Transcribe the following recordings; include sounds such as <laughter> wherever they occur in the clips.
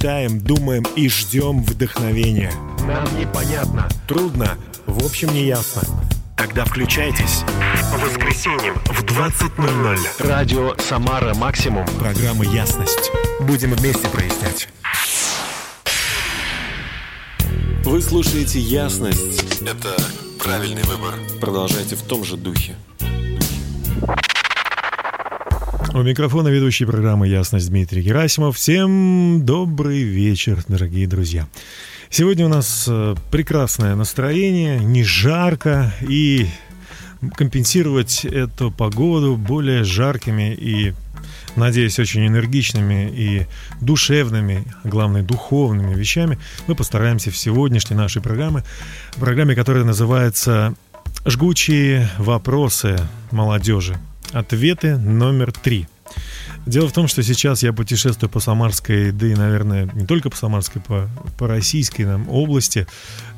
мечтаем, думаем и ждем вдохновения. Нам непонятно. Трудно, в общем не ясно. Тогда включайтесь. По воскресеньям в 20.00. Радио «Самара Максимум». Программа «Ясность». Будем вместе прояснять. Вы слушаете «Ясность». Это правильный выбор. Продолжайте в том же духе. У микрофона ведущий программы «Ясность» Дмитрий Герасимов. Всем добрый вечер, дорогие друзья. Сегодня у нас э, прекрасное настроение, не жарко, и компенсировать эту погоду более жаркими и, надеюсь, очень энергичными и душевными, а главное, духовными вещами мы постараемся в сегодняшней нашей программе, программе, которая называется «Жгучие вопросы молодежи». Ответы номер три. Дело в том, что сейчас я путешествую по Самарской, да и, наверное, не только по Самарской, по, по российской нам области,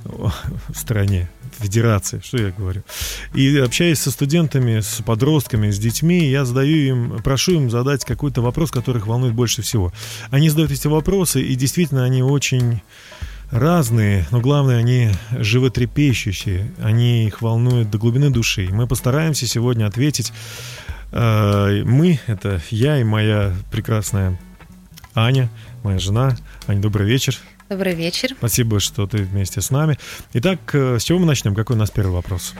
в стране, федерации, что я говорю. И общаясь со студентами, с подростками, с детьми, я задаю им, прошу им задать какой-то вопрос, который их волнует больше всего. Они задают эти вопросы, и действительно они очень разные, но главное, они животрепещущие, они их волнуют до глубины души. Мы постараемся сегодня ответить. Э, мы, это я и моя прекрасная Аня, моя жена. Аня, добрый вечер. Добрый вечер. Спасибо, что ты вместе с нами. Итак, э, с чего мы начнем? Какой у нас первый вопрос?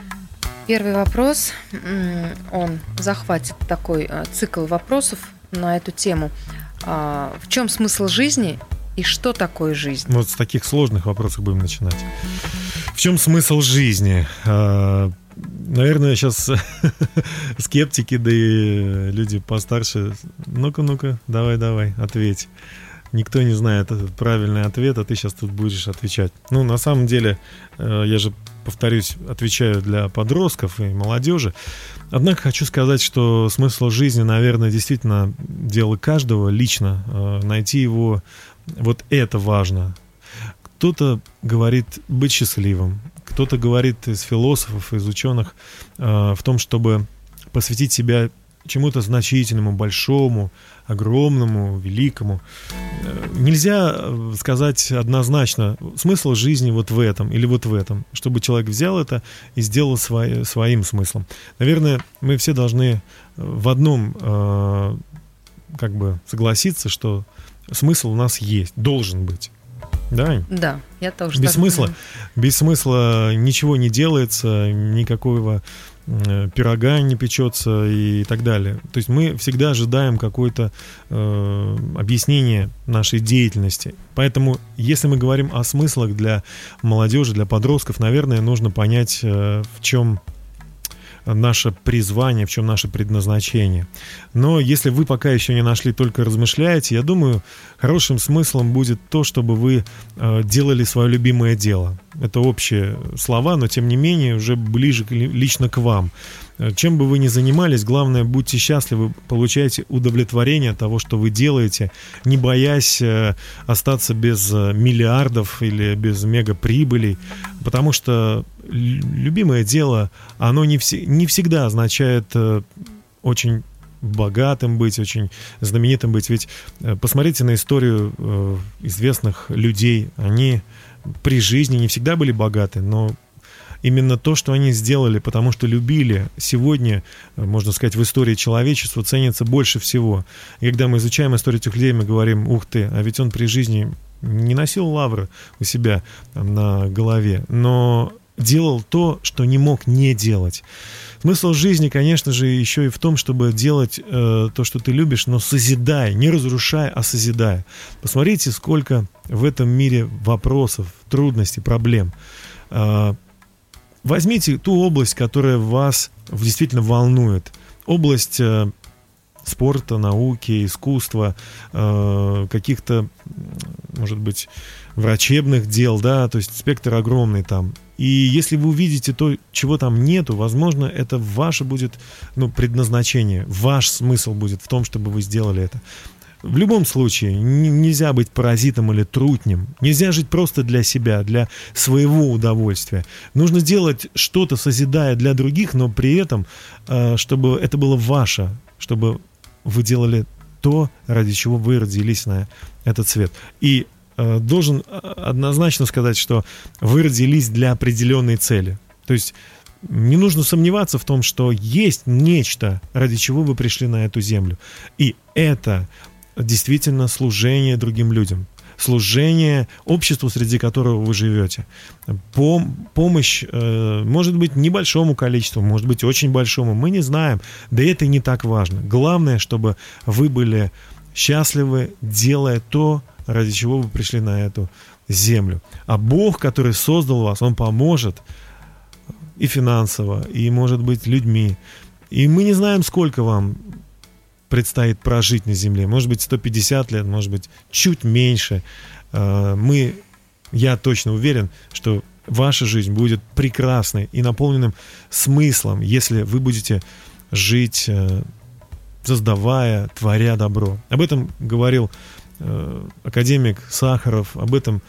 Первый вопрос, он захватит такой э, цикл вопросов на эту тему. А, в чем смысл жизни и что такое жизнь? Вот с таких сложных вопросов будем начинать. В чем смысл жизни? Наверное, сейчас <laughs> скептики, да и люди постарше. Ну-ка, ну-ка, давай, давай, ответь. Никто не знает этот правильный ответ, а ты сейчас тут будешь отвечать. Ну, на самом деле, э, я же, повторюсь, отвечаю для подростков и молодежи. Однако хочу сказать, что смысл жизни, наверное, действительно дело каждого лично. Э, найти его вот это важно. Кто-то говорит быть счастливым, кто-то говорит из философов, из ученых э, в том, чтобы посвятить себя чему-то значительному, большому, огромному, великому. Э, нельзя э, сказать однозначно смысл жизни вот в этом или вот в этом, чтобы человек взял это и сделал свой, своим смыслом. Наверное, мы все должны в одном э, как бы согласиться, что смысл у нас есть, должен быть. Да? Да, я тоже. Без смысла, думаю. без смысла ничего не делается, никакого э, пирога не печется и так далее. То есть мы всегда ожидаем какое-то э, объяснение нашей деятельности. Поэтому, если мы говорим о смыслах для молодежи, для подростков, наверное, нужно понять, э, в чем наше призвание, в чем наше предназначение. Но если вы пока еще не нашли, только размышляете, я думаю, хорошим смыслом будет то, чтобы вы э, делали свое любимое дело. Это общие слова, но тем не менее уже ближе лично к вам. Э, чем бы вы ни занимались, главное, будьте счастливы, получайте удовлетворение от того, что вы делаете, не боясь э, остаться без миллиардов или без мегаприбылей, потому что любимое дело, оно не, вс- не всегда означает э, очень богатым быть, очень знаменитым быть. Ведь э, посмотрите на историю э, известных людей. Они при жизни не всегда были богаты, но именно то, что они сделали, потому что любили, сегодня, э, можно сказать, в истории человечества ценится больше всего. И когда мы изучаем историю этих людей, мы говорим, ух ты, а ведь он при жизни не носил лавры у себя на голове, но делал то, что не мог не делать. Смысл жизни, конечно же, еще и в том, чтобы делать э, то, что ты любишь, но созидая, не разрушая, а созидая. Посмотрите, сколько в этом мире вопросов, трудностей, проблем. Э, возьмите ту область, которая вас действительно волнует. Область э, спорта, науки, искусства, э, каких-то, может быть, врачебных дел, да, то есть спектр огромный там. И если вы увидите то, чего там нету, возможно, это ваше будет ну, предназначение, ваш смысл будет в том, чтобы вы сделали это. В любом случае, нельзя быть паразитом или трутнем. Нельзя жить просто для себя, для своего удовольствия. Нужно делать что-то, созидая для других, но при этом, э, чтобы это было ваше, чтобы вы делали то, ради чего вы родились на этот свет. И должен э, однозначно сказать, что вы родились для определенной цели. То есть не нужно сомневаться в том, что есть нечто, ради чего вы пришли на эту землю. И это действительно служение другим людям служение обществу, среди которого вы живете. Пом- помощь э, может быть небольшому количеству, может быть очень большому, мы не знаем. Да это не так важно. Главное, чтобы вы были счастливы, делая то, ради чего вы пришли на эту землю. А Бог, который создал вас, Он поможет и финансово, и, может быть, людьми. И мы не знаем, сколько вам предстоит прожить на Земле. Может быть, 150 лет, может быть, чуть меньше. А, мы, я точно уверен, что ваша жизнь будет прекрасной и наполненным смыслом, если вы будете жить, э, создавая, творя добро. Об этом говорил э, академик Сахаров, об этом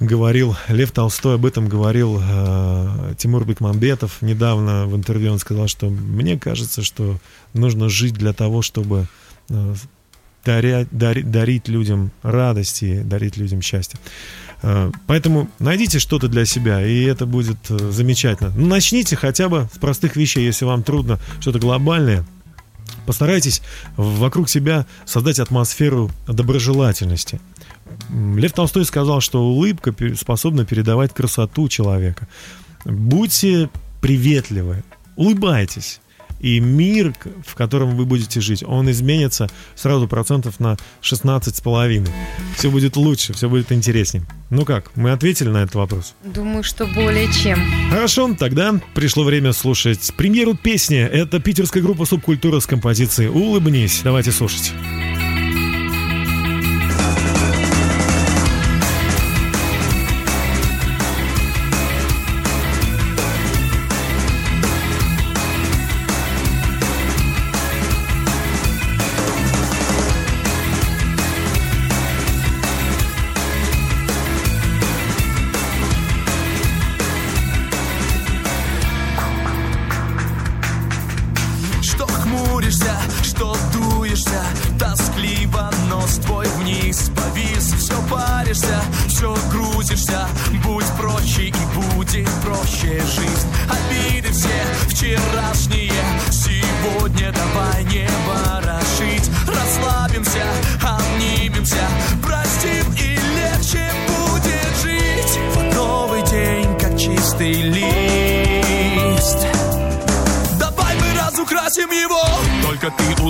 говорил Лев Толстой, об этом говорил э, Тимур Бекмамбетов. Недавно в интервью он сказал, что мне кажется, что нужно жить для того, чтобы э, дарять, дарить, дарить людям радости, дарить людям счастье. Э, поэтому найдите что-то для себя, и это будет э, замечательно. Ну, начните хотя бы с простых вещей, если вам трудно что-то глобальное. Постарайтесь вокруг себя создать атмосферу доброжелательности. Лев Толстой сказал, что улыбка способна передавать красоту человека. Будьте приветливы, улыбайтесь. И мир, в котором вы будете жить, он изменится сразу процентов на 16 с половиной. Все будет лучше, все будет интереснее. Ну как, мы ответили на этот вопрос? Думаю, что более чем. Хорошо, тогда пришло время слушать премьеру песни. Это питерская группа «Субкультура» с композицией «Улыбнись». Давайте слушать.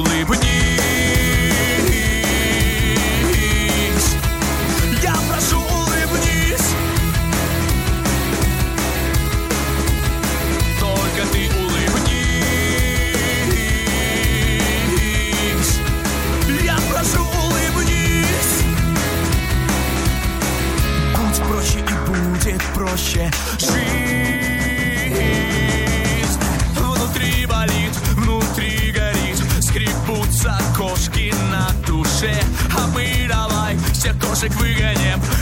equally. девушек выгоним.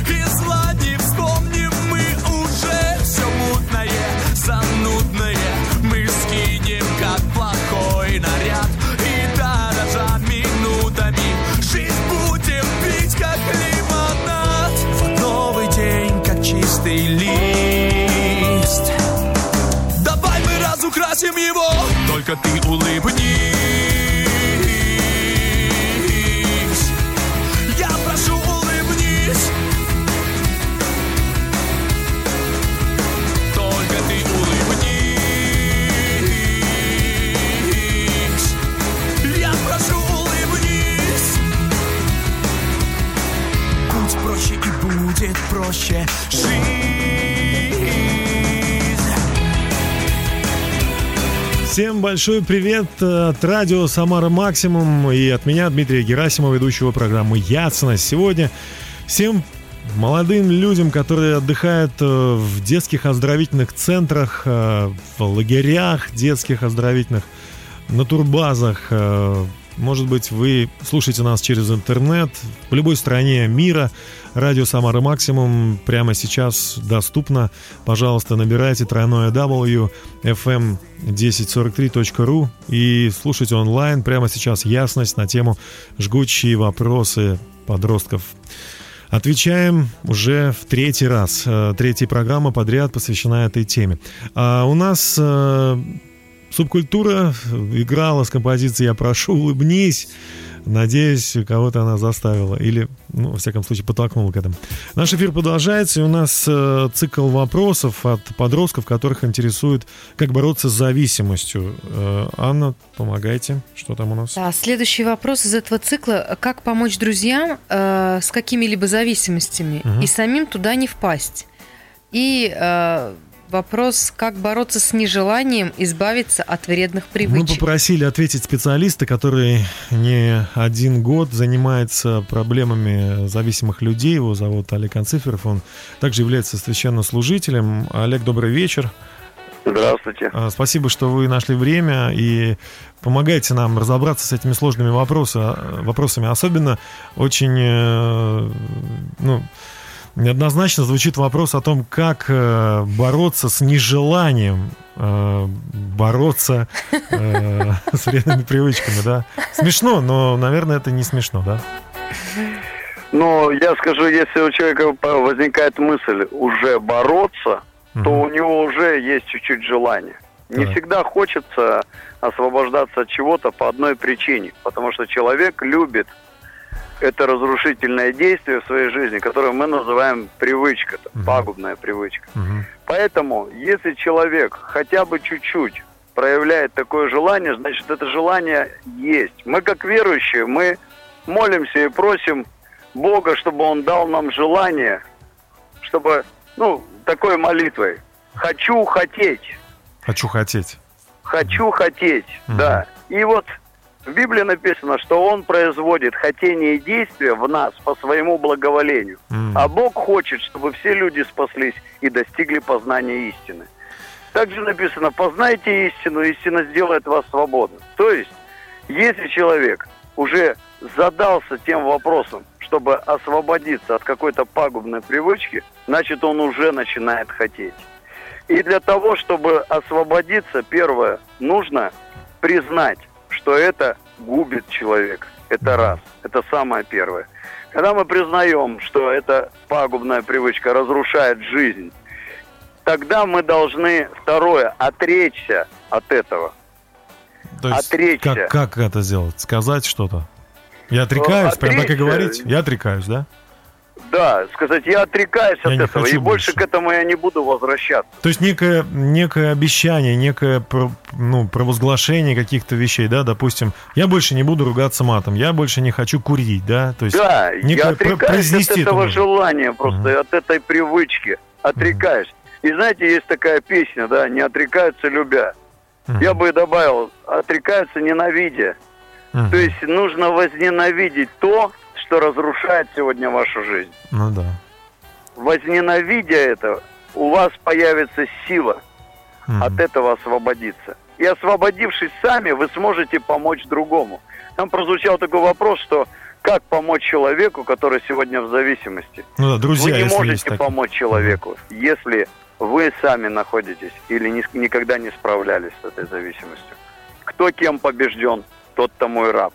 Всем большой привет от радио «Самара Максимум» и от меня, Дмитрия Герасимова, ведущего программы «Ясность». Сегодня всем молодым людям, которые отдыхают э, в детских оздоровительных центрах, э, в лагерях детских оздоровительных, на турбазах, э, может быть, вы слушаете нас через интернет в любой стране мира. Радио Самара Максимум прямо сейчас доступно. Пожалуйста, набирайте тройное W FM 1043.ru и слушайте онлайн прямо сейчас ясность на тему жгучие вопросы подростков. Отвечаем уже в третий раз. Э, третья программа подряд посвящена этой теме. А у нас э, субкультура играла с композицией «Я прошу, улыбнись». Надеюсь, кого-то она заставила или, ну, во всяком случае, подтолкнула к этому. Наш эфир продолжается, и у нас э, цикл вопросов от подростков, которых интересует, как бороться с зависимостью. Э, Анна, помогайте. Что там у нас? Да, следующий вопрос из этого цикла. Как помочь друзьям э, с какими-либо зависимостями Мгм. и самим туда не впасть? И э, вопрос, как бороться с нежеланием избавиться от вредных Мы привычек? попросили ответить специалиста, который не один год занимается проблемами зависимых людей. Его зовут Олег Анциферов. Он также является священнослужителем. Олег, добрый вечер. Здравствуйте. А, Спасибо, что вы нашли время и помогаете нам разобраться с этими сложными вопросы- вопросами. Особенно очень э, ну, неоднозначно звучит вопрос о том, как э, бороться с нежеланием э, бороться э, <laughs> с вредными привычками, да. Смешно, но, наверное, это не смешно, да? Ну, я скажу, если у человека возникает мысль уже бороться, то Мгм. у него уже есть чуть-чуть желание. Не Так. всегда хочется освобождаться от чего-то по одной причине, потому что человек любит это разрушительное действие в своей жизни, которое мы называем привычка, Мгм. пагубная привычка. Мгм. Поэтому, если человек хотя бы чуть-чуть проявляет такое желание, значит, это желание есть. Мы, как верующие, мы молимся и просим Бога, чтобы Он дал нам желание, чтобы, ну, такой молитвой. Хочу хотеть, Хочу хотеть. хочу хотеть, Мгм. да. И вот в Библии написано, что Он производит хотение и действия в нас по своему благоволению. М. А Бог хочет, чтобы все люди спаслись и достигли познания истины. Также написано, познайте истину, истина сделает вас свободным. То есть, если человек уже задался тем вопросом, чтобы освободиться от какой-то пагубной привычки, значит, он уже начинает хотеть. И для того, чтобы освободиться, первое, нужно признать, что это губит человека. Это раз. Это самое первое. Когда мы признаем, что эта пагубная привычка разрушает жизнь, тогда мы должны, второе, отречься от этого. То есть, Отречься. как, как это сделать? Сказать что-то? Я отрекаюсь, Ну, прям так и отречься. говорить? Я отрекаюсь, да? Да, сказать, я отрекаюсь Я от этого, и больше больше. к этому я не буду возвращаться. То есть некое, некое обещание, некое про- ну, провозглашение каких-то вещей, да, допустим, я больше не буду ругаться матом, я больше не хочу курить, да, то есть Да, я отрекаюсь от это этого нужно. желания, просто Мгм. от этой привычки. Отрекаюсь. И знаете, есть такая песня, да, не отрекаются любя. Мгм. Я бы добавил, отрекаются ненавидя. Мгм. То есть нужно возненавидеть то, что разрушает сегодня вашу жизнь. Ну да. Возненавидя это, у вас появится сила Мгм. от этого освободиться. И освободившись сами, вы сможете помочь другому. Там прозвучал такой вопрос, что как помочь человеку, который сегодня в зависимости. Ну да, друзья, вы не если можете такие. помочь человеку, если вы сами находитесь или ни- никогда не справлялись с этой зависимостью. Кто кем побежден, тот тому и раб.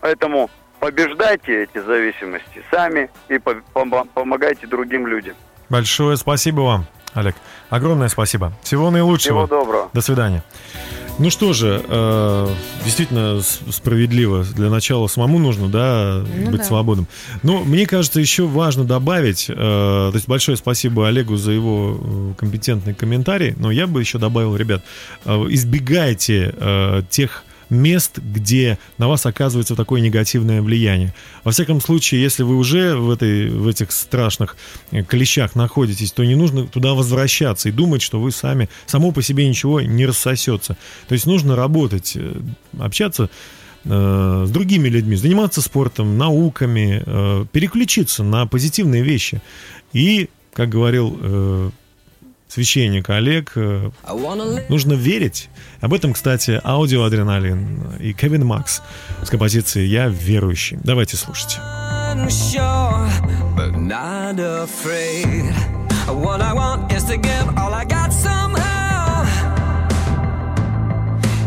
Поэтому побеждайте эти зависимости сами и по- помо- помогайте другим людям. Большое спасибо вам, Олег. Огромное спасибо. Всего наилучшего. Всего доброго. До свидания. Ну что же, э, действительно справедливо. Для начала самому нужно, да, Ну быть да. свободным. Но мне кажется, еще важно добавить, э, то есть большое спасибо Олегу за его э, компетентный комментарий, но я бы еще добавил, ребят, э, избегайте э, тех мест, где на вас оказывается такое негативное влияние. Во всяком случае, если вы уже в, этой, в этих страшных э, клещах находитесь, то не нужно туда возвращаться и думать, что вы сами, само по себе ничего не рассосется. То есть нужно работать, э, общаться э, с другими людьми, заниматься спортом, науками, переключиться на позитивные вещи. И, как говорил священник Олег, э, нужно верить. Об этом, кстати, аудиоадреналин и Кевин Макс с композицией «Я верующий». Давайте слушать.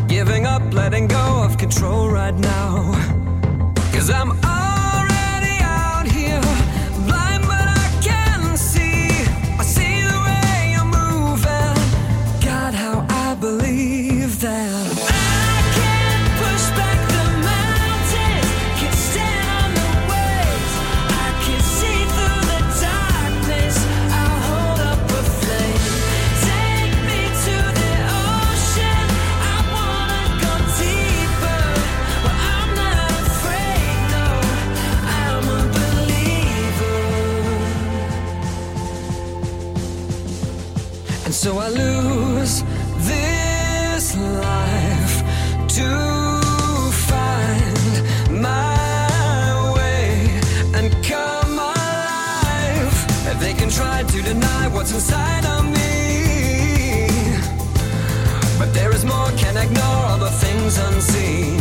Giving up, letting go of control right now. Cause I'm see.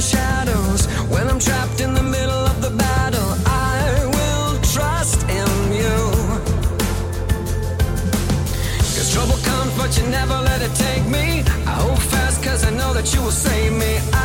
The shadows, when I'm trapped in the middle of the battle, I will trust in you. Cause trouble comes, but you never let it take me. I hold fast cause I know that you will save me. I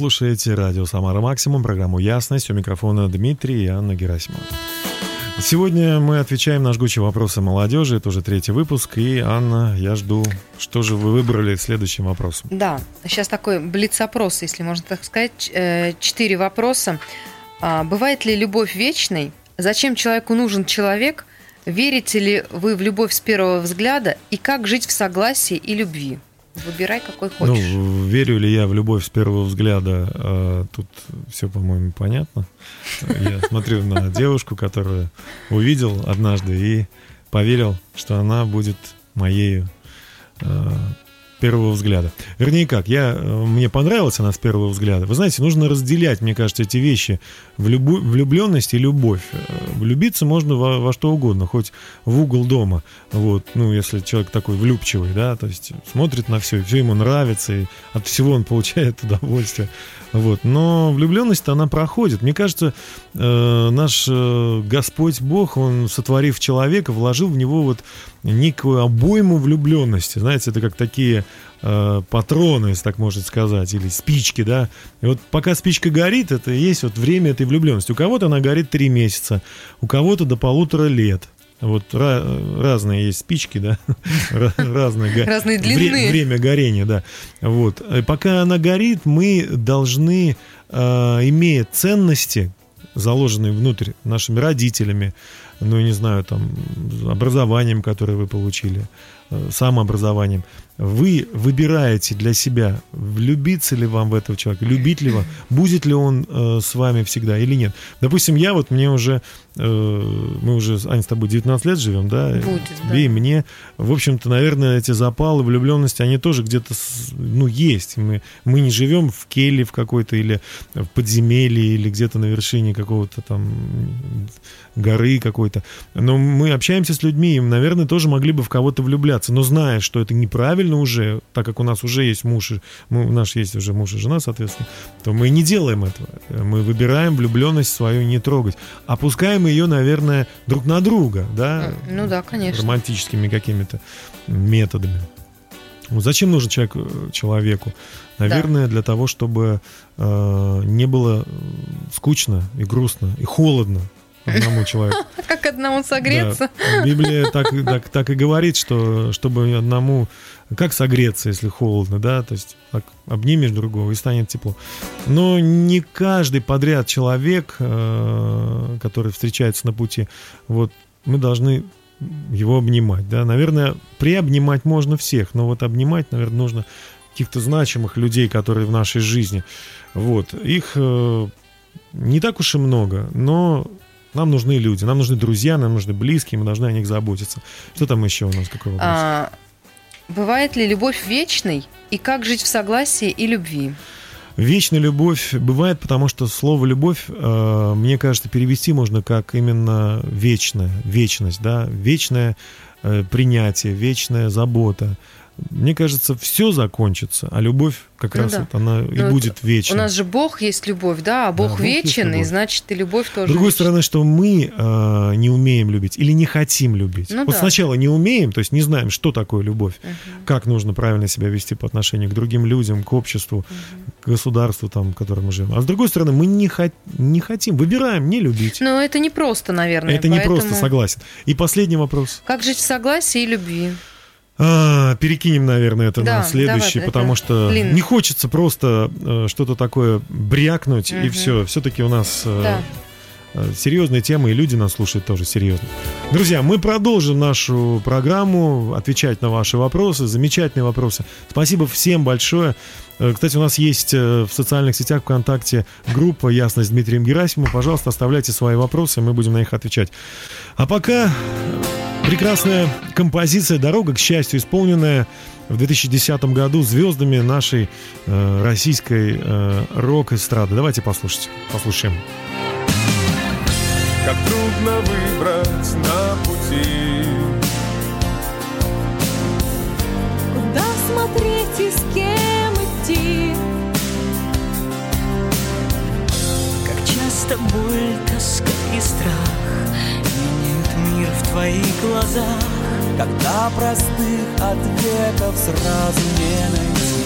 слушаете радио «Самара Максимум», программу «Ясность». У микрофона Дмитрий и Анна Герасимова. Сегодня мы отвечаем на жгучие вопросы молодежи. Это уже третий выпуск. И, Анна, я жду, что же вы выбрали следующим вопросом. Да, сейчас такой блиц-опрос, если можно так сказать. Э, Четыре вопроса. А, Бывает ли любовь вечной? Зачем человеку нужен человек? Верите ли вы в любовь с первого взгляда? И как жить в согласии и любви? Выбирай, какой хочешь. Ну, верю ли я в любовь с первого взгляда? э, Тут все, по-моему, понятно. Я смотрю на девушку, которую увидел однажды и поверил, что она будет моей первого взгляда. Вернее как, я, э, мне понравилась она с первого взгляда. Вы знаете, нужно разделять, мне кажется, эти вещи. Влюбу- влюбленность и любовь. Э, Влюбиться можно во, во что угодно, хоть в угол дома. Вот, ну, если человек такой влюбчивый, да, то есть смотрит на все, и все ему нравится, и от всего он получает <laughs> удовольствие. Вот. Но влюбленность она проходит. Мне кажется, э, наш э, Господь Бог, Он, сотворив человека, вложил в него вот некую обойму влюбленности. Знаете, это как такие э, патроны, если так можно сказать, или спички, да. И вот пока спичка горит, это и есть вот время этой влюбленности. У кого-то она горит три месяца, у кого-то до полутора лет. Вот ра- разные есть спички, да, <laughs> Ра- разные, Разные длины. время горения, да. Вот. Пока она горит, мы должны, э, имея ценности, заложенные внутрь нашими родителями, ну, я не знаю, там, образованием, которое вы получили, э, самообразованием, вы выбираете для себя, влюбиться ли вам в этого человека, любить ли вам, будет ли он э, с вами всегда или нет. Допустим, я вот, мне уже, э, мы уже, Аня, с тобой 19 лет живем, да? Будет, да. и мне, в общем-то, наверное, эти запалы, влюбленности, они тоже где-то, ну, есть. Мы, мы не живем в келье в какой-то или в подземелье, или где-то на вершине какого-то там горы какой-то. Но мы общаемся с людьми, и, наверное, тоже могли бы в кого-то влюбляться. Но зная, что это неправильно уже, так как у нас уже есть муж, и, мы, у нас есть уже муж и жена, соответственно, то мы не делаем этого. Мы выбираем влюбленность свою не трогать. Опускаем ее, наверное, друг на друга, да? Ну да, конечно. романтическими какими-то методами. Зачем нужен человек э, человеку? Наверное, для того, чтобы э, не было э, скучно и грустно и холодно. Одному человеку. <laughs> Как одному согреться? Да, Библия так, так, так и говорит, что чтобы одному... Как согреться, если холодно, да? То есть так обнимешь другого и станет тепло. Но не каждый подряд человек, э, который встречается на пути, вот мы должны его обнимать, да? Наверное, приобнимать можно всех, но вот обнимать, наверное, нужно каких-то значимых людей, которые в нашей жизни. Вот. Их э, не так уж и много, но нам нужны люди, нам нужны друзья, нам нужны близкие, мы должны о них заботиться. Что там еще у нас? Какой вопрос? А, бывает ли любовь вечной? И как жить в согласии и любви? Вечная любовь бывает, потому что слово любовь, э, мне кажется, перевести можно как именно вечная, вечность, да, вечное э, принятие, вечная забота. Мне кажется, все закончится, а любовь как Ну раз да. вот она и Ну, вот будет вечной. У нас же Бог есть любовь, да, а Бог есть вечен, и значит и любовь тоже. С другой вечна. стороны, что мы э, не умеем любить или не хотим любить. Ну вот да. сначала не умеем, то есть не знаем, что такое любовь, как нужно правильно себя вести по отношению к другим людям, к обществу, к государству, там, в котором мы живем. А с другой стороны, мы не, хот- не хотим, выбираем не любить. Но это не просто, наверное. Это не просто, поэтому согласен. И последний вопрос. Как жить в согласии и любви? А, перекинем, наверное, это Да, на следующий, давай, потому это что длинно. не хочется просто э, что-то такое брякнуть, и Мгм. все. Все-таки у нас э, Да. э, серьезные темы, и люди нас слушают тоже серьезно. Друзья, мы продолжим нашу программу, отвечать на ваши вопросы, замечательные вопросы. Спасибо всем большое. Э, Кстати, у нас есть э, в социальных сетях ВКонтакте группа «Ясность» с Дмитрием Герасимовым. Пожалуйста, оставляйте свои вопросы, мы будем на них отвечать. А пока прекрасная композиция «Дорога к счастью», исполненная в 2010 году звездами нашей э, российской э, рок-эстрады. Давайте послушать, послушаем. Как трудно выбрать на пути Куда смотреть и с кем идти? Как часто боль, тоска и страх мир в твоих глазах Когда простых ответов сразу не найти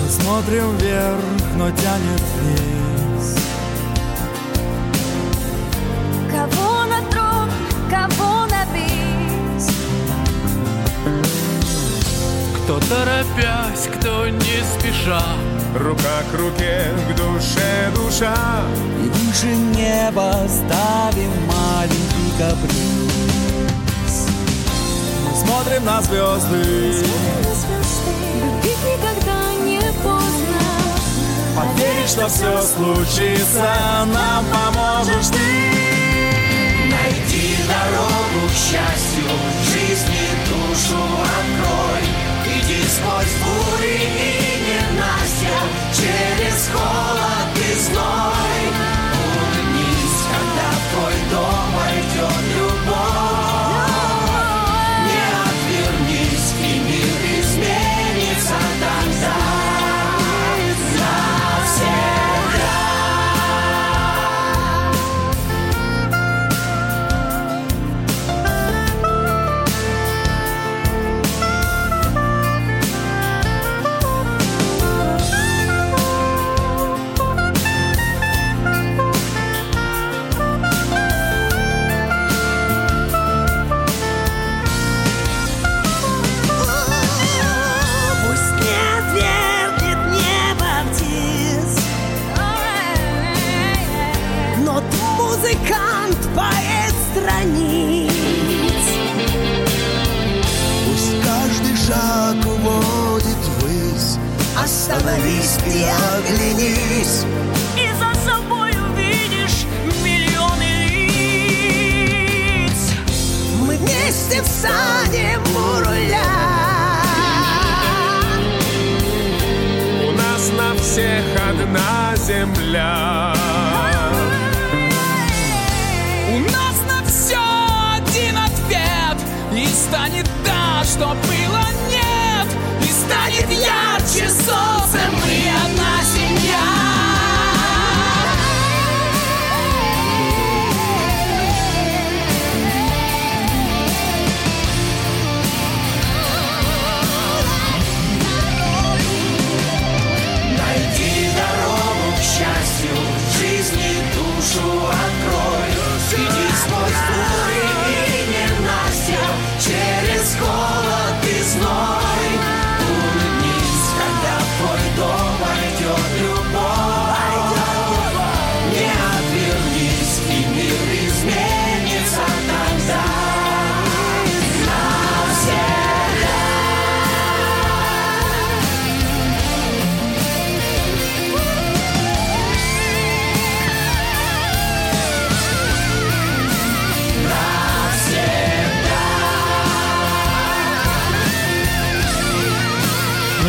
Мы смотрим вверх, но тянет вниз Кого на трон, кого на бис? Кто торопясь, кто не спеша Рука к руке, к душе душа И выше неба ставим маленький каприз Мы смотрим на звезды Любить никогда не поздно. Поверить, что все случится, нам поможешь ты Найди дорогу к счастью, жизни душу открой. Сквозь бури и ненастья, через холод и зной. Улыбнись, когда в твой дом войдет любовь.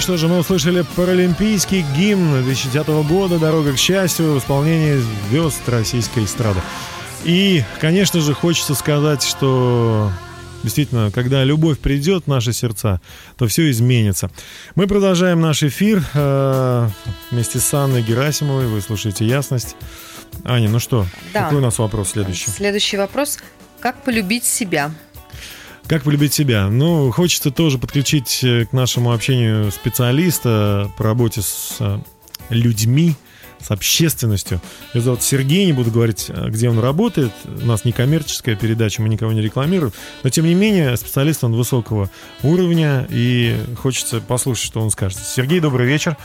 Что же, мы услышали паралимпийский гимн 2010 года «Дорога к счастью» в исполнении звезд российской эстрады. И, конечно же, хочется сказать, что действительно, когда любовь придет в наши сердца, то все изменится. Мы продолжаем наш эфир э, вместе с Анной Герасимовой. Вы слушаете «Ясность». Аня, ну что, Да. какой у нас вопрос следующий? Следующий вопрос. Как полюбить себя? Как полюбить себя? Ну, хочется тоже подключить э, к нашему общению специалиста по работе с э, людьми, с общественностью. Его зовут Сергей, не буду говорить, э, где он работает. У нас не коммерческая передача, мы никого не рекламируем. Но, тем не менее, специалист он высокого уровня, и хочется послушать, что он скажет. Сергей, добрый вечер.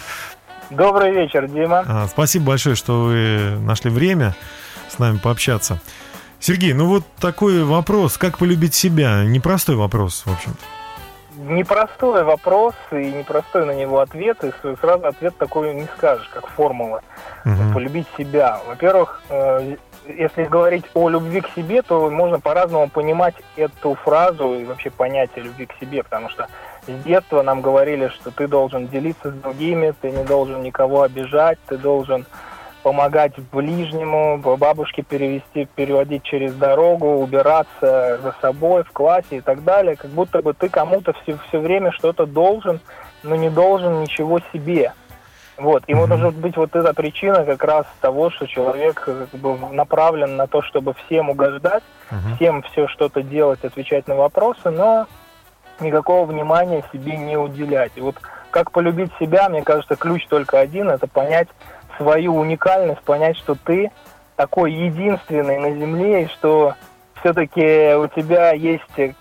Добрый вечер, Дима. А, Спасибо большое, что вы нашли время с нами пообщаться. Сергей, ну вот такой вопрос, как полюбить себя? Непростой вопрос, в общем-то. Непростой вопрос и непростой на него ответ, и сразу ответ такой не скажешь, как формула. Мгм. Полюбить себя. Во-первых, э, если говорить о любви к себе, то можно по-разному понимать эту фразу и вообще понятие любви к себе, потому что с детства нам говорили, что ты должен делиться с другими, ты не должен никого обижать, ты должен помогать ближнему, бабушке перевести, переводить через дорогу, убираться за собой в классе и так далее, как будто бы ты кому-то все, все время что-то должен, но не должен ничего себе. Вот. И вот может быть вот эта причина как раз того, что человек э, как бы направлен на то, чтобы всем угождать, всем все что-то делать, отвечать на вопросы, но никакого внимания себе не уделять. И вот как полюбить себя, мне кажется, ключ только один, это понять свою уникальность, понять, что ты такой единственный на Земле, и что все-таки у тебя есть э,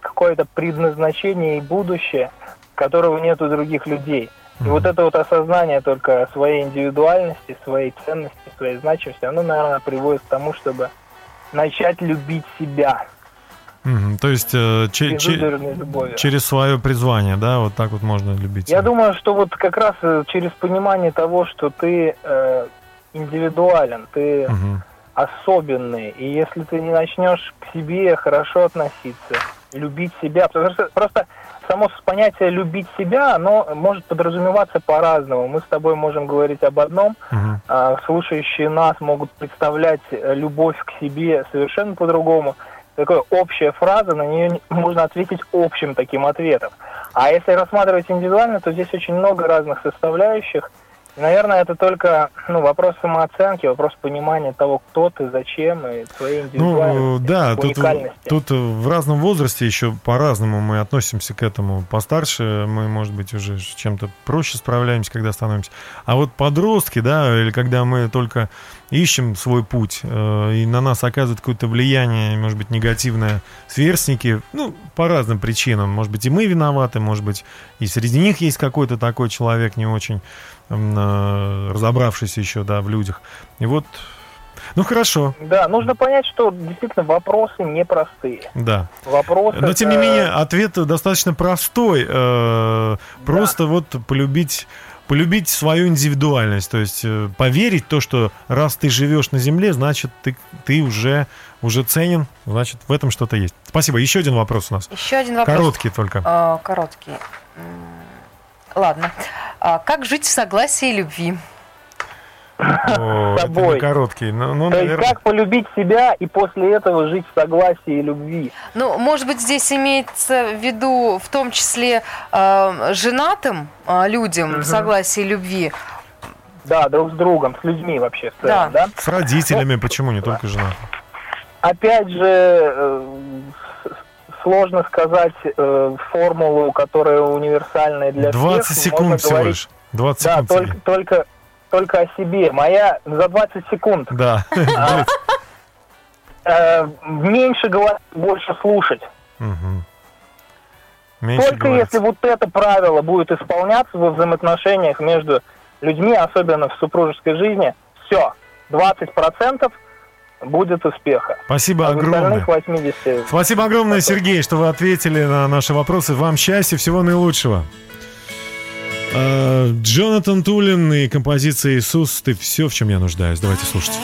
какое-то предназначение и будущее, которого нет у других людей. И вот это вот осознание только своей индивидуальности, своей ценности, своей значимости, оно, наверное, приводит к тому, чтобы начать любить себя То есть э, че- через свое призвание, да, вот так вот можно любить. Я думаю, что вот как раз э, через понимание того, что ты э, индивидуален, ты Мгм. особенный, и если ты не начнешь к себе хорошо относиться, любить себя, потому что просто само понятие любить себя, оно может подразумеваться по-разному. Мы с тобой можем говорить об одном, Мгм. а слушающие нас могут представлять э, любовь к себе совершенно по-другому. Такая общая фраза, на нее не- можно ответить общим таким ответом. А если рассматривать индивидуально, то здесь очень много разных составляющих. И, наверное, это только ну, вопрос самооценки, вопрос понимания того, кто ты, зачем, и твоей индивидуальности, Ну, да, тут, уникальности. тут в разном возрасте еще по-разному мы относимся к этому. Постарше мы, может быть, уже с чем-то проще справляемся, когда становимся. А вот подростки, да, или когда мы только ищем свой путь, э, и на нас оказывает какое-то влияние, может быть, негативное сверстники, ну, по разным причинам. Может быть, и мы виноваты, может быть, и среди них есть какой-то такой человек не очень м, разобравшийся еще, да, в людях. И вот, ну, хорошо, Да, нужно понять, что действительно вопросы непростые. да. Вопросы... Но тем не менее, ответ достаточно простой. Э, Просто вот полюбить полюбить свою индивидуальность, то есть э, поверить в то, что раз ты живешь на земле, значит ты, ты уже, уже ценен, значит в этом что-то есть. Спасибо. Еще один вопрос у нас. Еще один вопрос. Короткий только. А, короткий. Ладно. А как жить в согласии и любви? О, это собой. не короткий. Ну, ну, То есть наверное. как полюбить себя и после этого жить в согласии и любви. Ну, может быть, здесь имеется в виду в том числе э, женатым э, людям в согласии и любви. Да, друг с другом, с людьми вообще в целом, да? С родителями, почему не только жена? Опять же, э, с- сложно сказать э, формулу, которая универсальная для 20 всех. секунд Можно всего говорить, лишь. 20 Да, секунд. только, только, только о себе. Моя за 20 секунд. Да. А, <laughs> э, меньше говорить, больше слушать. Меньше Только говорить. если вот это правило будет исполняться во взаимоотношениях между людьми, особенно в супружеской жизни, все, 20% будет успеха. Спасибо А огромное. остальных 80 Спасибо огромное, Сергей, что вы ответили на наши вопросы. Вам счастья, всего наилучшего. Э, Джонатан Тулин и композиция «Иисус, ты все, в чем я нуждаюсь». Давайте слушать.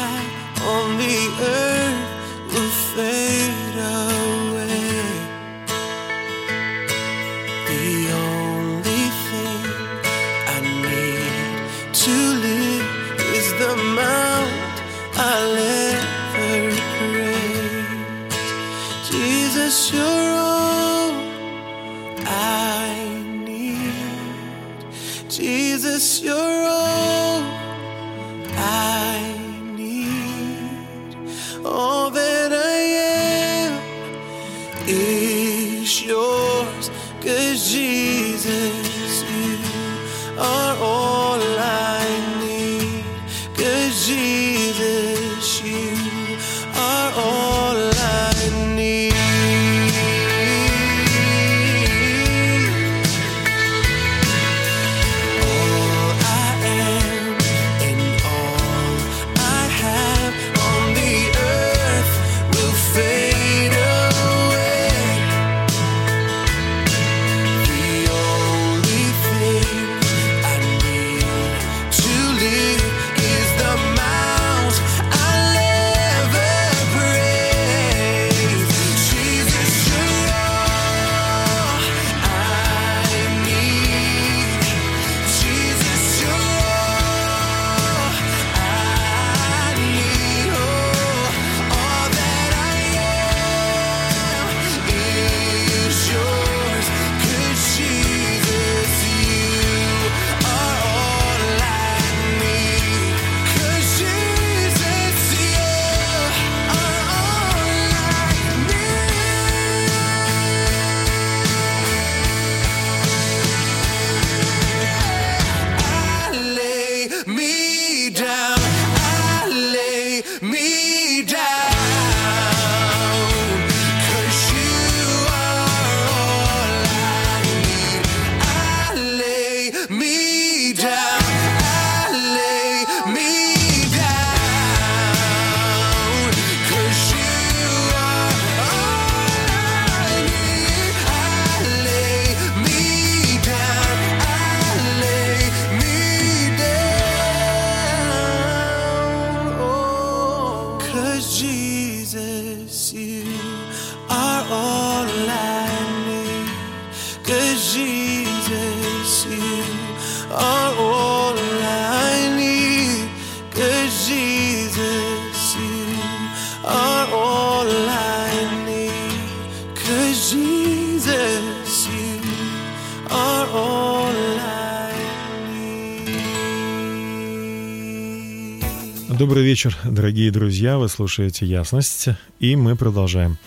Вечер, дорогие друзья. Вы слушаете «Ясность», и мы продолжаем.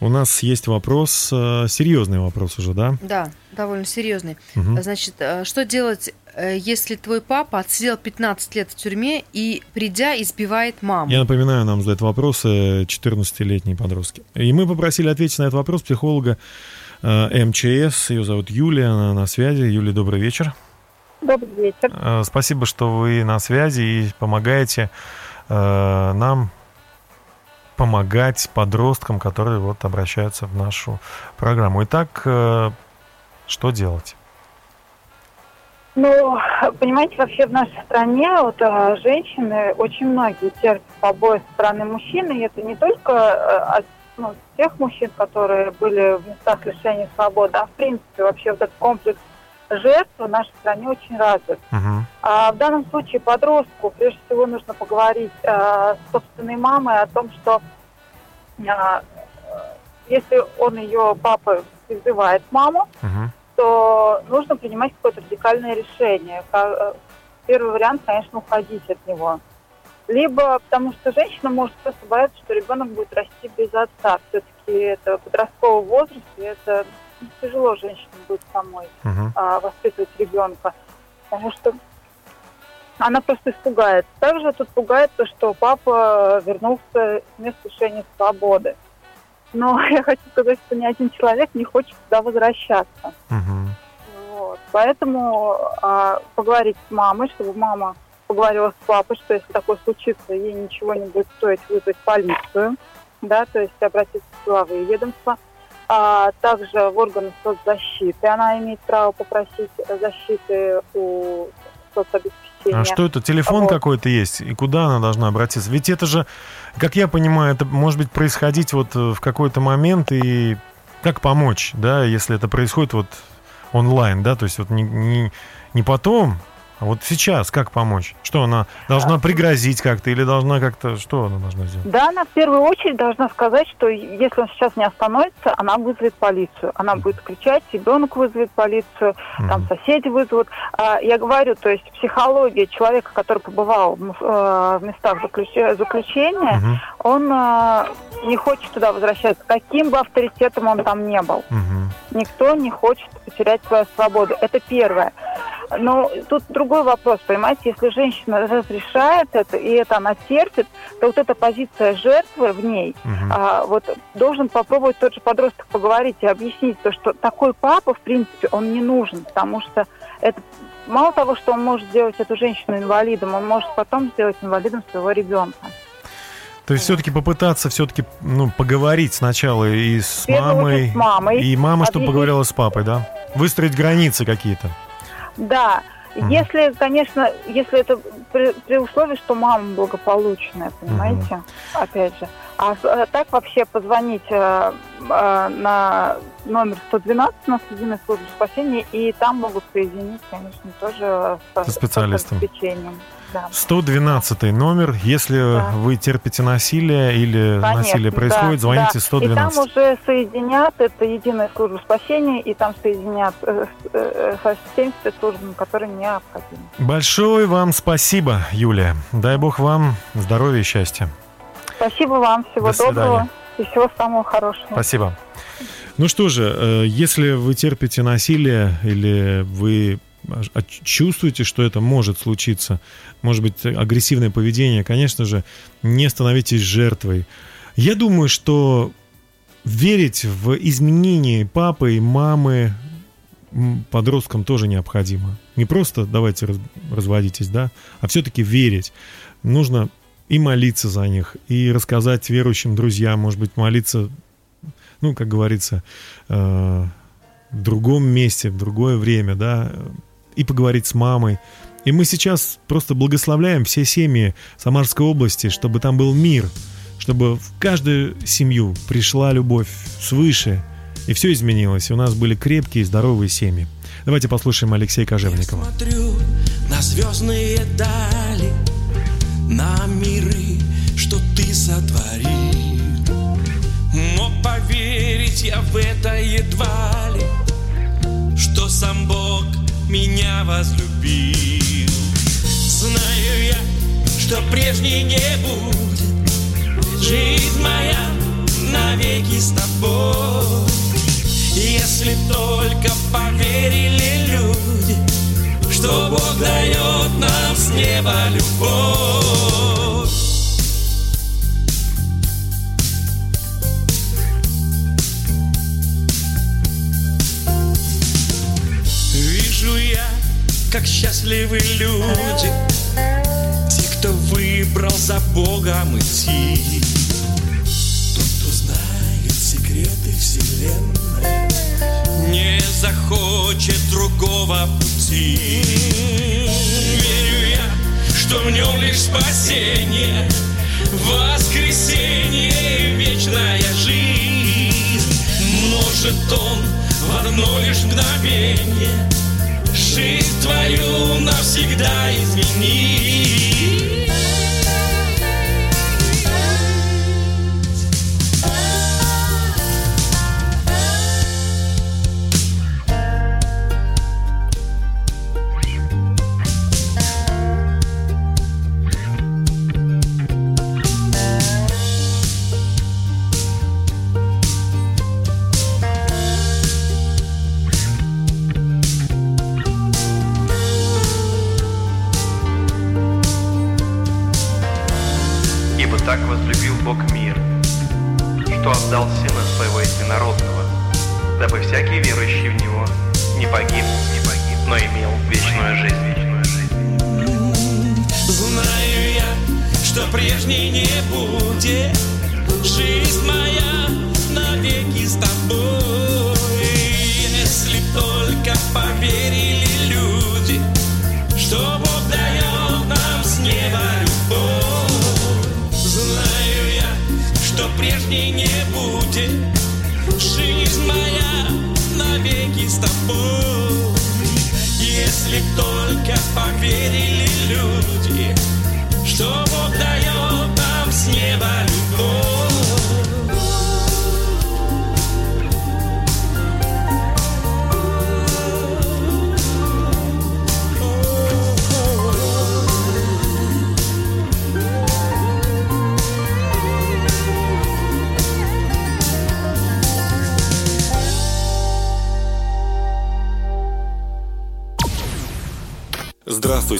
У нас есть вопрос, э, серьезный вопрос уже, да? Да, довольно серьезный. Мгм. Значит, э, что делать, э, если твой папа отсидел 15 лет в тюрьме и, придя, избивает маму? Я напоминаю, нам задают вопросы 14-летние подростки. И мы попросили ответить на этот вопрос психолога МЧС. Ее зовут Юлия, она на связи. Юлия, добрый вечер. Добрый вечер. Спасибо, что вы на связи и помогаете э, нам помогать подросткам, которые вот обращаются в нашу программу. Итак, э, что делать? Ну, понимаете, вообще в нашей стране вот а, женщины очень многие терпят побои со стороны мужчин, и это не только а, от ну, тех мужчин, которые были в местах лишения свободы, а в принципе вообще вот этот комплекс жертв в нашей стране очень развит. А в данном случае подростку прежде всего нужно поговорить а, с собственной мамой о том, что а, если он ее папа избивает маму, то нужно принимать какое-то радикальное решение. Э, Первый вариант, конечно, уходить от него. Либо потому что женщина может просто бояться, что ребенок будет расти без отца. Все-таки это подростковый возраст, и это тяжело женщине будет самой а, воспитывать ребенка. Потому что она просто испугается. Также тут пугает то, что папа вернулся с места лишения свободы. Но <laughs> я хочу сказать, что ни один человек не хочет туда возвращаться. Вот. Поэтому а, поговорить с мамой, чтобы мама поговорила с папой, что если такое случится, ей ничего не будет стоить вызвать полицию, да, то есть обратиться в силовые ведомства. А также в органы соцзащиты она имеет право попросить защиты у соцобеспечения. А что это? Телефон Вот. какой-то есть? И куда она должна обратиться? Ведь это же, как я понимаю, это может быть происходить вот э, в какой-то момент и как помочь, да, если это происходит вот онлайн, да, то есть вот не, не, не потом, вот сейчас как помочь? Что она должна пригрозить как-то или должна как-то... Что она должна сделать? Да, она в первую очередь должна сказать, что если он сейчас не остановится, она вызовет полицию. Она будет кричать, ребенок вызовет полицию, там соседи вызовут. А, я говорю, то есть психология человека, который побывал в, э, местах заключ- заключения, он э, не хочет туда возвращаться, каким бы авторитетом он там не был. Никто не хочет потерять свою свободу. Это первое. Но тут другой вопрос, понимаете, если женщина разрешает это, и это она терпит, то вот эта позиция жертвы в ней, Мгм. а, вот должен попробовать тот же подросток поговорить и объяснить, то, что такой папа, в принципе, он не нужен, потому что это мало того, что он может сделать эту женщину инвалидом, он может потом сделать инвалидом своего ребенка. То есть все-таки попытаться все-таки ну, поговорить сначала и с мамой, с мамой. и мама, чтобы Объяснить- поговорила с папой, да? Выстроить границы какие-то. Да, Мгм. если, конечно, если это при, при условии, что мама благополучная, понимаете, опять же. А э, так вообще позвонить э, э, на номер 112, у нас единая служба спасения, и там могут соединить, конечно, тоже со, Со специалистом. с обеспечением. Да. 112 номер. Если вы терпите насилие или Конечно, насилие происходит, да, звоните да. 112. И там уже соединят, это единая служба спасения, и там соединят э, с- э, со всеми спецслужбами, которые необходимы. Большое вам спасибо, Юлия. Дай бог вам здоровья и счастья. Спасибо вам, всего До доброго и всего самого хорошего. Спасибо. Ну что же, э, если вы терпите насилие или вы чувствуете, что это может случиться, может быть, агрессивное поведение, конечно же, не становитесь жертвой. Я думаю, что верить в изменения папы и мамы подросткам тоже необходимо. Не просто давайте раз- разводитесь, да, а все-таки верить. Нужно и молиться за них, и рассказать верующим друзьям, может быть, молиться ну, как говорится, э, в другом месте, в другое время, да, и поговорить с мамой. И мы сейчас просто благословляем все семьи Самарской области, чтобы там был мир, чтобы в каждую семью пришла любовь свыше, и все изменилось, и у нас были крепкие, здоровые семьи. Давайте послушаем Алексея Кожевникова. Смотрю на звездные дали, на миры, что ты сотворил. Но поверить я в это едва ли, что сам Бог меня возлюбил. Знаю я, что прежней не будет, жизнь моя навеки с тобой. Если только поверили люди, что Бог дает нам с неба любовь. Вижу я, как счастливы люди, те, кто выбрал за Богом идти. Тот, кто знает секреты вселенной, не захочет другого пути. Верю я, что в нем лишь спасение, воскресенье и вечная жизнь. Может он в одно лишь мгновение жизнь твою навсегда изменить.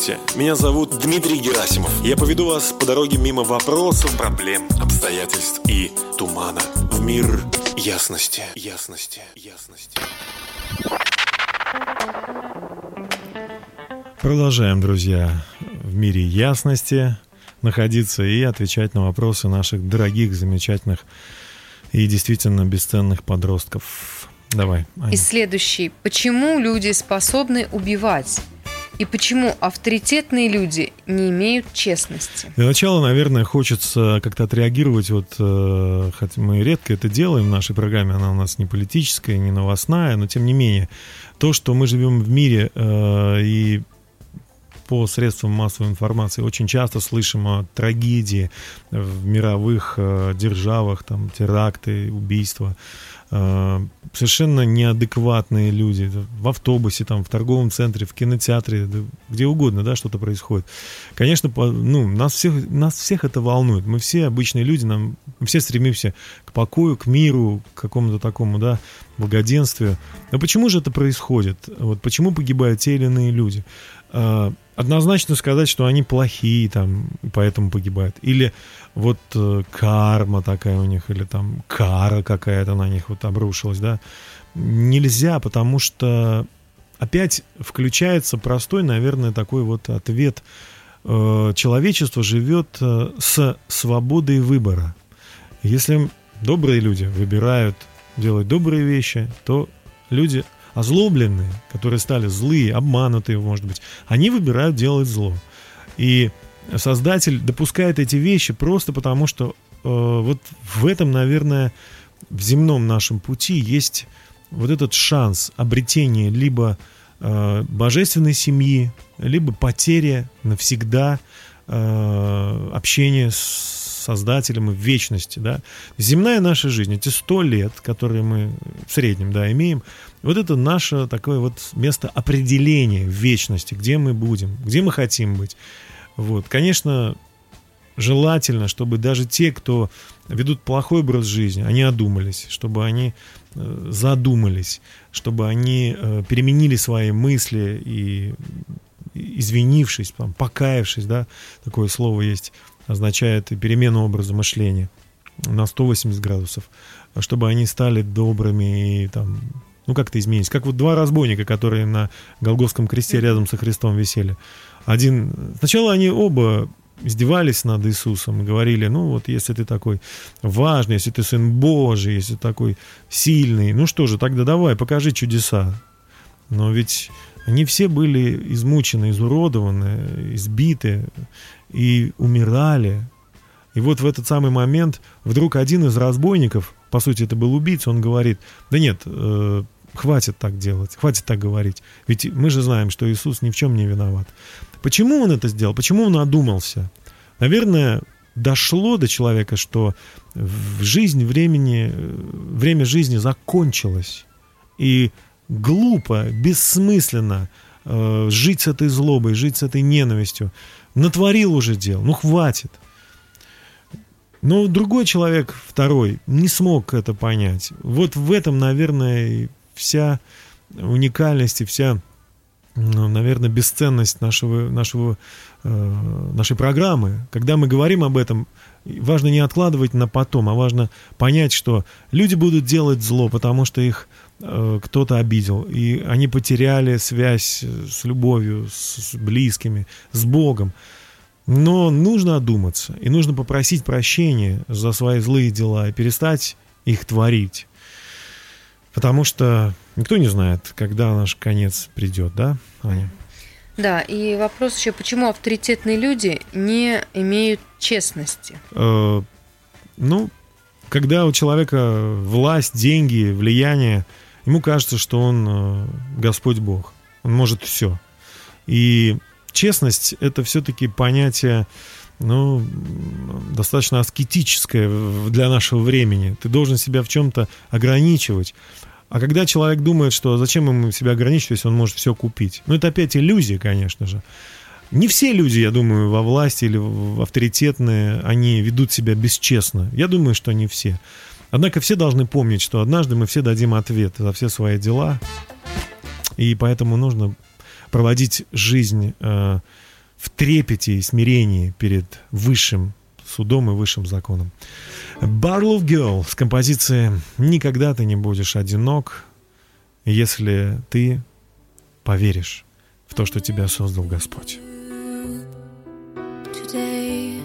Здравствуйте, меня зовут Дмитрий Герасимов. Я поведу вас по дороге мимо вопросов, проблем, обстоятельств и тумана в мир ясности, ясности, ясности. Продолжаем, друзья, в мире ясности находиться и отвечать на вопросы наших дорогих, замечательных и действительно бесценных подростков. Давай, Аня. И следующий. Почему люди способны убивать? И почему авторитетные люди не имеют честности? Для начала, наверное, хочется как-то отреагировать, вот, э, хотя мы редко это делаем в нашей программе, она у нас не политическая, не новостная, но тем не менее, то, что мы живем в мире э, и по средствам массовой информации очень часто слышим о трагедии в мировых э, державах, там, теракты, убийства, совершенно неадекватные люди в автобусе, там, в торговом центре, в кинотеатре, где угодно, да, что-то происходит. Конечно, ну, нас всех, нас всех это волнует. Мы все обычные люди, нам мы все стремимся к покою, к миру, к какому-то такому, да, благоденствию. Но почему же это происходит? Вот почему погибают те или иные люди? А, Однозначно сказать, что они плохие, там, поэтому погибают. Или вот э, карма такая у них, или там кара какая-то на них вот обрушилась, да. Нельзя, потому что опять включается простой, наверное, такой вот ответ. Э, Человечество живет э, с свободой выбора. Если добрые люди выбирают делать добрые вещи, то люди озлобленные, которые стали злые, обманутые, может быть, они выбирают делать зло. И создатель допускает эти вещи просто потому, что э, вот в этом, наверное, в земном нашем пути есть вот этот шанс обретения либо э, божественной семьи, либо потеря навсегда э, общения с Создателем в вечности, да. Земная наша жизнь, эти сто лет, которые мы в среднем, да, имеем, вот это наше такое вот место определения в вечности, где мы будем, где мы хотим быть. Вот, конечно, желательно, чтобы даже те, кто ведут плохой образ жизни, они одумались, чтобы они э, задумались, чтобы они э, переменили свои мысли и извинившись, там, покаявшись, да, такое слово есть, означает перемену образа мышления на 180 градусов, чтобы они стали добрыми и там, ну как-то изменились. Как вот два разбойника, которые на Голгофском кресте рядом со Христом висели. Один, сначала они оба издевались над Иисусом и говорили, ну вот если ты такой важный, если ты сын Божий, если такой сильный, ну что же, тогда давай, покажи чудеса. Но ведь они все были измучены, изуродованы, избиты и умирали. И вот в этот самый момент вдруг один из разбойников, по сути это был убийца, он говорит, да нет, э, хватит так делать, хватит так говорить. Ведь мы же знаем, что Иисус ни в чем не виноват. Почему он это сделал? Почему он одумался? Наверное, дошло до человека, что в жизнь времени, э, время жизни закончилось. И глупо, бессмысленно э, жить с этой злобой, жить с этой ненавистью. Натворил уже дел, ну хватит. Но другой человек, второй, не смог это понять. Вот в этом, наверное, вся уникальность и вся, наверное, бесценность нашего, нашего, э, нашей программы. Когда мы говорим об этом, важно не откладывать на потом, а важно понять, что люди будут делать зло, потому что их э, кто-то обидел, и они потеряли связь с любовью, с близкими, с Богом. Но нужно одуматься, и нужно попросить прощения за свои злые дела и перестать их творить. Потому что Никто не знает, когда наш конец придет, да, Аня? Да, и вопрос еще, почему авторитетные люди не имеют честности? Э, ну, когда у человека власть, деньги, влияние, ему кажется, что он э, Господь Бог, он может все. И честность – это все-таки понятие, ну, достаточно аскетическое для нашего времени. Ты должен себя в чем-то ограничивать. А когда человек думает, что зачем ему себя ограничивать, если он может все купить? Ну, это опять иллюзия, конечно же. Не все люди, я думаю, во власти или в авторитетные, они ведут себя бесчестно. Я думаю, что не все. Однако все должны помнить, что однажды мы все дадим ответ за все свои дела. И поэтому нужно проводить жизнь э, в трепете и смирении перед высшим судом и высшим законом. Барлов Girl с композицией «Никогда ты не будешь одинок, если ты поверишь в то, что тебя создал Господь». Today,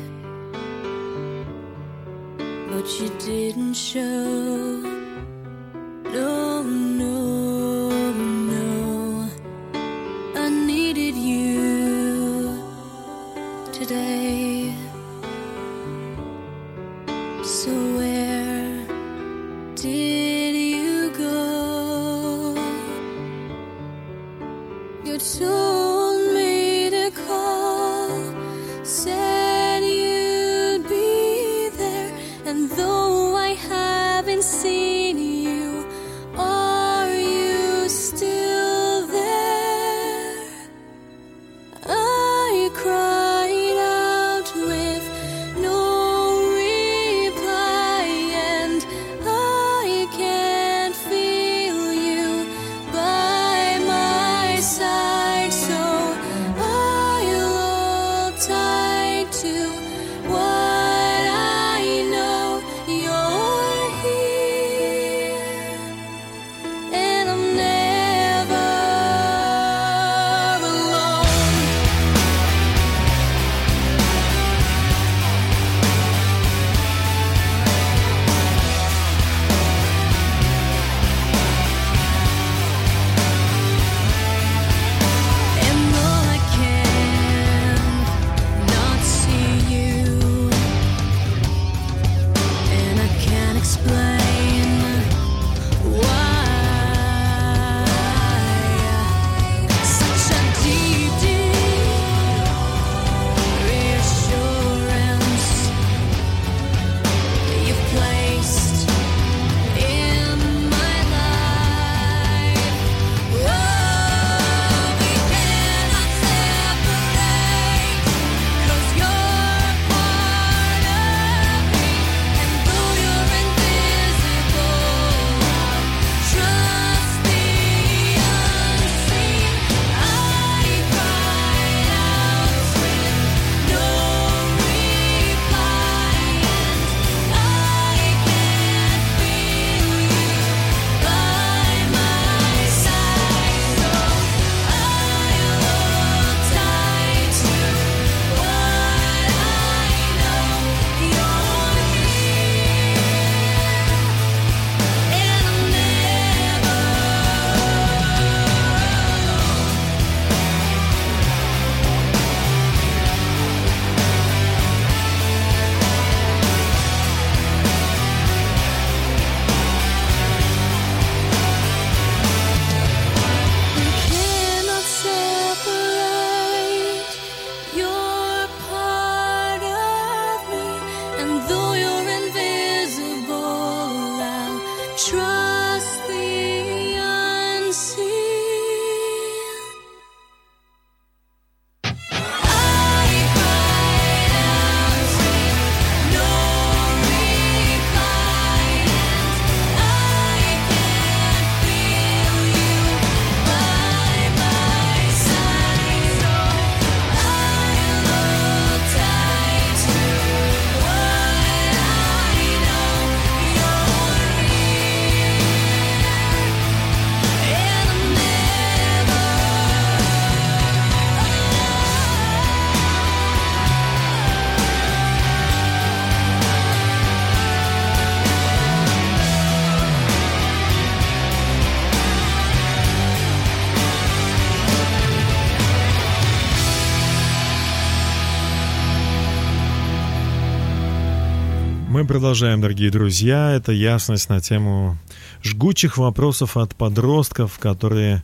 продолжаем, дорогие друзья. Это ясность на тему жгучих вопросов от подростков, которые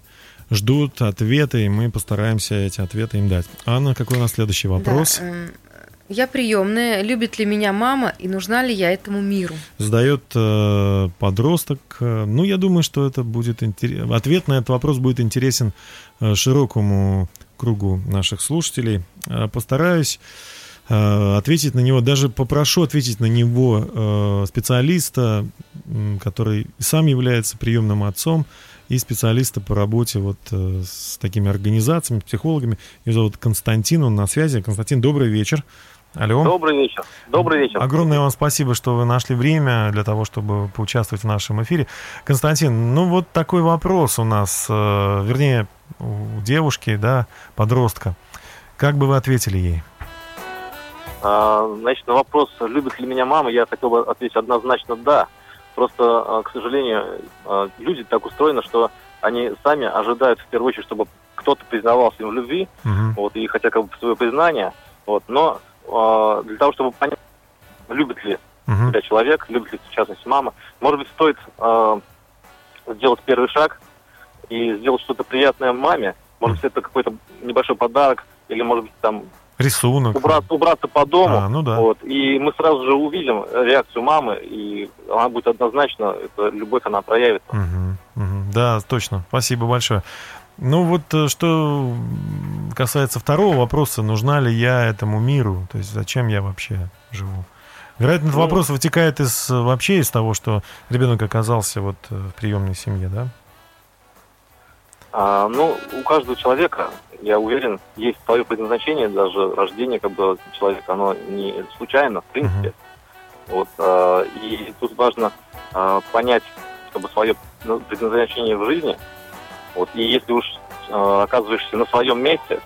ждут ответы, и мы постараемся эти ответы им дать. Анна, какой у нас следующий вопрос? Да, э, я приемная. Любит ли меня мама и нужна ли я этому миру? Задает э, подросток. Ну, я думаю, что это будет интерес... ответ на этот вопрос будет интересен э, широкому кругу наших слушателей. Э, постараюсь ответить на него, даже попрошу ответить на него э, специалиста, который сам является приемным отцом, и специалиста по работе вот э, с такими организациями, психологами. Его зовут Константин, он на связи. Константин, добрый вечер. Алло. Добрый вечер. Добрый вечер. Огромное вам спасибо, что вы нашли время для того, чтобы поучаствовать в нашем эфире. Константин, ну вот такой вопрос у нас, э, вернее, у девушки, да, подростка. Как бы вы ответили ей? А, Значит, на вопрос, любит ли меня мама, я хотел бы ответить однозначно да. Просто, а, к сожалению, а, люди так устроены, что они сами ожидают в первую очередь, чтобы кто-то признавался им в любви, Мгм. вот, и хотя как бы свое признание, вот, но для того, чтобы понять, любит ли Мгм. тебя человек, любит ли, в частности, мама, может быть, стоит сделать первый шаг и сделать что-то приятное маме, может быть, это какой-то небольшой подарок, или, может быть, там Рисунок. убраться, убраться по дому. А, ну да. Вот, и мы сразу же увидим реакцию мамы, и она будет однозначно, эта любовь она проявится. Мгм, мгм. Да, точно. Спасибо большое. Ну вот э, что касается второго вопроса, нужна ли я этому миру, то есть зачем я вообще живу? Вероятно, этот Ну, вопрос вытекает из вообще из того, что ребенок оказался вот э, в приемной семье, да? А, ну, у каждого человека, я уверен, есть свое предназначение, даже рождение как бы человека, оно не случайно, в принципе. Вот, а, и тут важно а, понять, чтобы свое ну, предназначение в жизни. Вот, и если уж а, оказываешься на своем месте,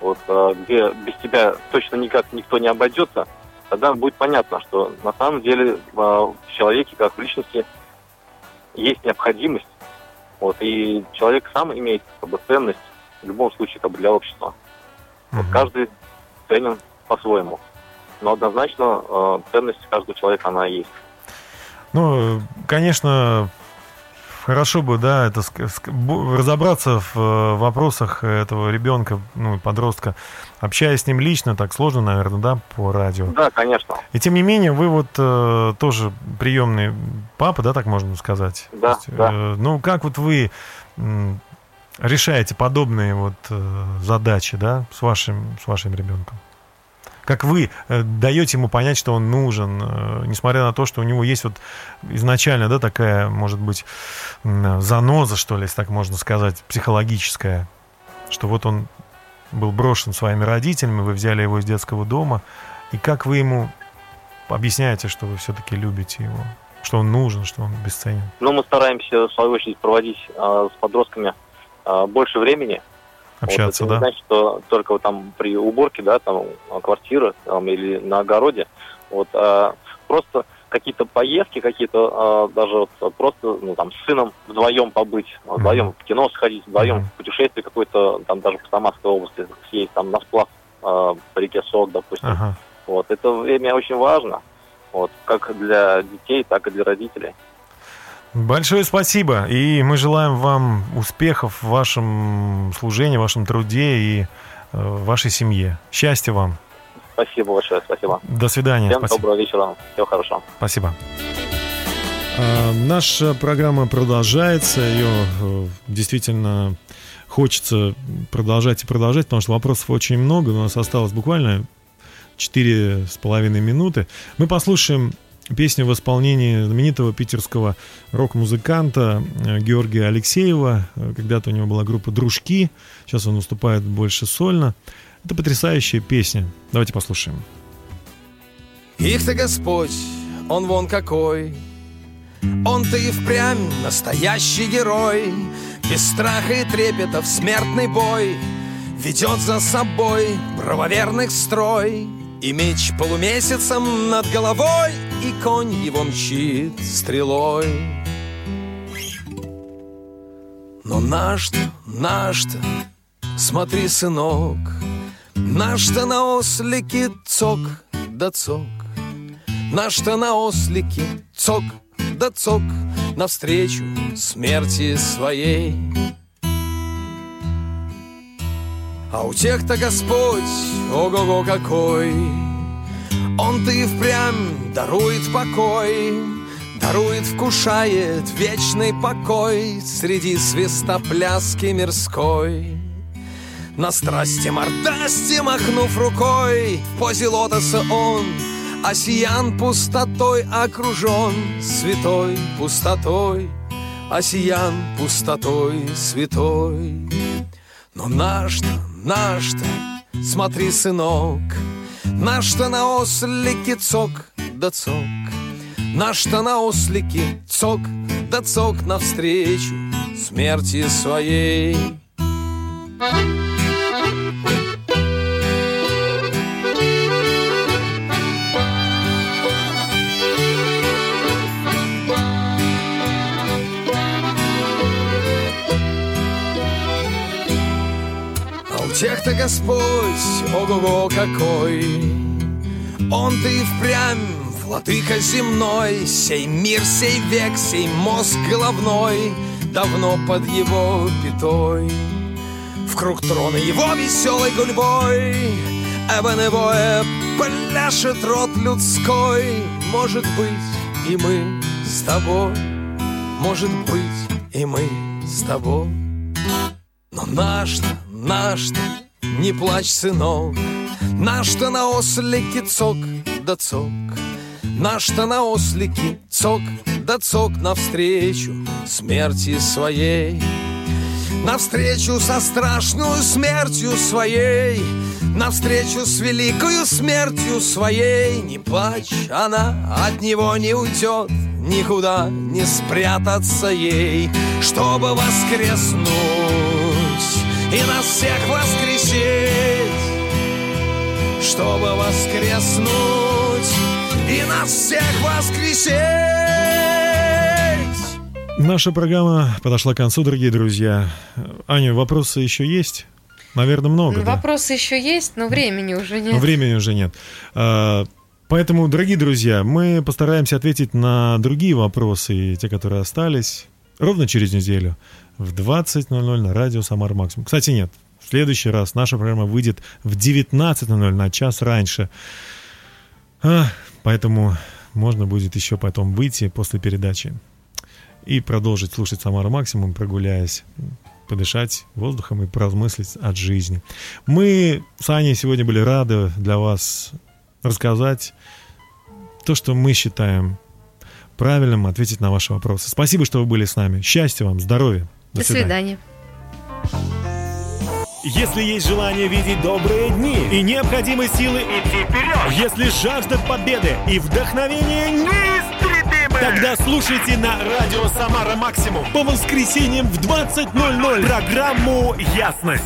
вот, а, где без тебя точно никак никто не обойдется, тогда будет понятно, что на самом деле а, в человеке, как в личности, есть необходимость вот, и человек сам имеет как бы, ценность в любом случае как бы, для общества. Вот каждый ценен по-своему. Но однозначно э, ценность каждого человека, она есть. Ну, конечно, хорошо бы, да, это разобраться в э, вопросах этого ребенка, ну, подростка, общаясь с ним лично, так сложно, наверное, да, по радио. Да, конечно. И тем не менее, вы вот э, тоже приемный папа, да, так можно сказать? Да, да. Э, ну, как вот вы решаете подобные вот э, задачи, да, с вашим, с вашим ребенком? Как вы э, даете ему понять, что он нужен, э, несмотря на то, что у него есть вот изначально, да, такая, может быть, заноза, что ли, если так можно сказать, психологическая, что вот он был брошен своими родителями, вы взяли его из детского дома, и как вы ему объясняете, что вы все-таки любите его, что он нужен, что он бесценен? Но мы стараемся, в свою очередь, проводить э, с подростками больше времени. Общаться, вот, это да? не значит, что только там при уборке, да, там э, квартиры там, или на огороде. Вот, а просто какие-то поездки, какие-то э, даже вот просто ну, там с сыном вдвоем побыть, вдвоем в кино сходить, вдвоем в путешествие какое-то, там даже в Самарской области съесть, там на сплав э, по реке Сок, допустим. Ага. Вот, это время очень важно, вот, как для детей, так и для родителей. Большое спасибо, и мы желаем вам успехов в вашем служении, в вашем труде и э, в вашей семье. Счастья вам. Спасибо большое, спасибо. До свидания. Всем Спасибо. доброго вечера, всего хорошего. Спасибо. А, Наша программа продолжается. Ее э, действительно хочется продолжать и продолжать, потому что вопросов очень много. но У нас осталось буквально четыре с половиной минуты. Мы послушаем песню в исполнении знаменитого питерского рок-музыканта э, Георгия Алексеева. Э, Когда-то у него была группа «Дружки», сейчас он выступает больше сольно. Это потрясающая песня. Давайте послушаем. Их-то Господь, он вон какой. Он-то и впрямь настоящий герой. Без страха и трепета в смертный бой Ведет за собой правоверных строй. И меч полумесяцем над головой, И конь его мчит стрелой. Но наш-то, наш-то, смотри, сынок, Наш-то на ослике цок да цок, Наш-то на ослике цок да цок Навстречу смерти своей. А у тех-то Господь, ого-го какой Он-то и впрямь дарует покой Дарует, вкушает вечный покой Среди свистопляски мирской. На страсти мордасти махнув рукой В позе лотоса он Осиян пустотой окружен Святой пустотой Осиян пустотой святой. Но наш-то, наш-то, смотри, сынок Наш-то на ослике цок да цок. Наш-то на ослике цок да цок Навстречу смерти своей. А у тех-то Господь, ого-го какой! Он-то и впрямь владыка земной Сей мир, сей век, сей мозг головной Давно под его пятой. В круг трона его веселой гульбой Эбоневое пляшет рот людской. Может быть, и мы с тобой Может быть, и мы с тобой наш-то, наш-то, не плачь, сынок. Наш-то на ослике цок да цок. Наш-то на ослике цок да цок Навстречу смерти своей. Навстречу со страшную смертью своей. Навстречу с великою смертью своей. Не плачь, она от него не уйдет. Никуда не спрятаться ей. Чтобы воскреснуть и нас всех воскресить Чтобы воскреснуть и нас всех воскресить Наша программа подошла к концу, дорогие друзья. Аня, вопросы еще есть? Наверное, много. Ну, да? Вопросы еще есть, но времени уже нет. Но времени уже нет. А, Поэтому, дорогие друзья, мы постараемся ответить на другие вопросы, те, которые остались, ровно через неделю в 20.00 на радио Самар Максимум. Кстати, нет, в следующий раз наша программа выйдет в 19.00 на час раньше. А, поэтому можно будет еще потом выйти после передачи и продолжить слушать Самара Максимум, прогуляясь, подышать воздухом и поразмыслить от жизни. Мы с Аней сегодня были рады для вас рассказать то, что мы считаем правильным, ответить на ваши вопросы. Спасибо, что вы были с нами. Счастья вам, здоровья. До свидания. Если есть желание видеть добрые дни и необходимы силы идти вперед, если жажда победы и вдохновение неистребимы, тогда слушайте на радио Самара Максимум по воскресеньям в 20.00 программу «Ясность».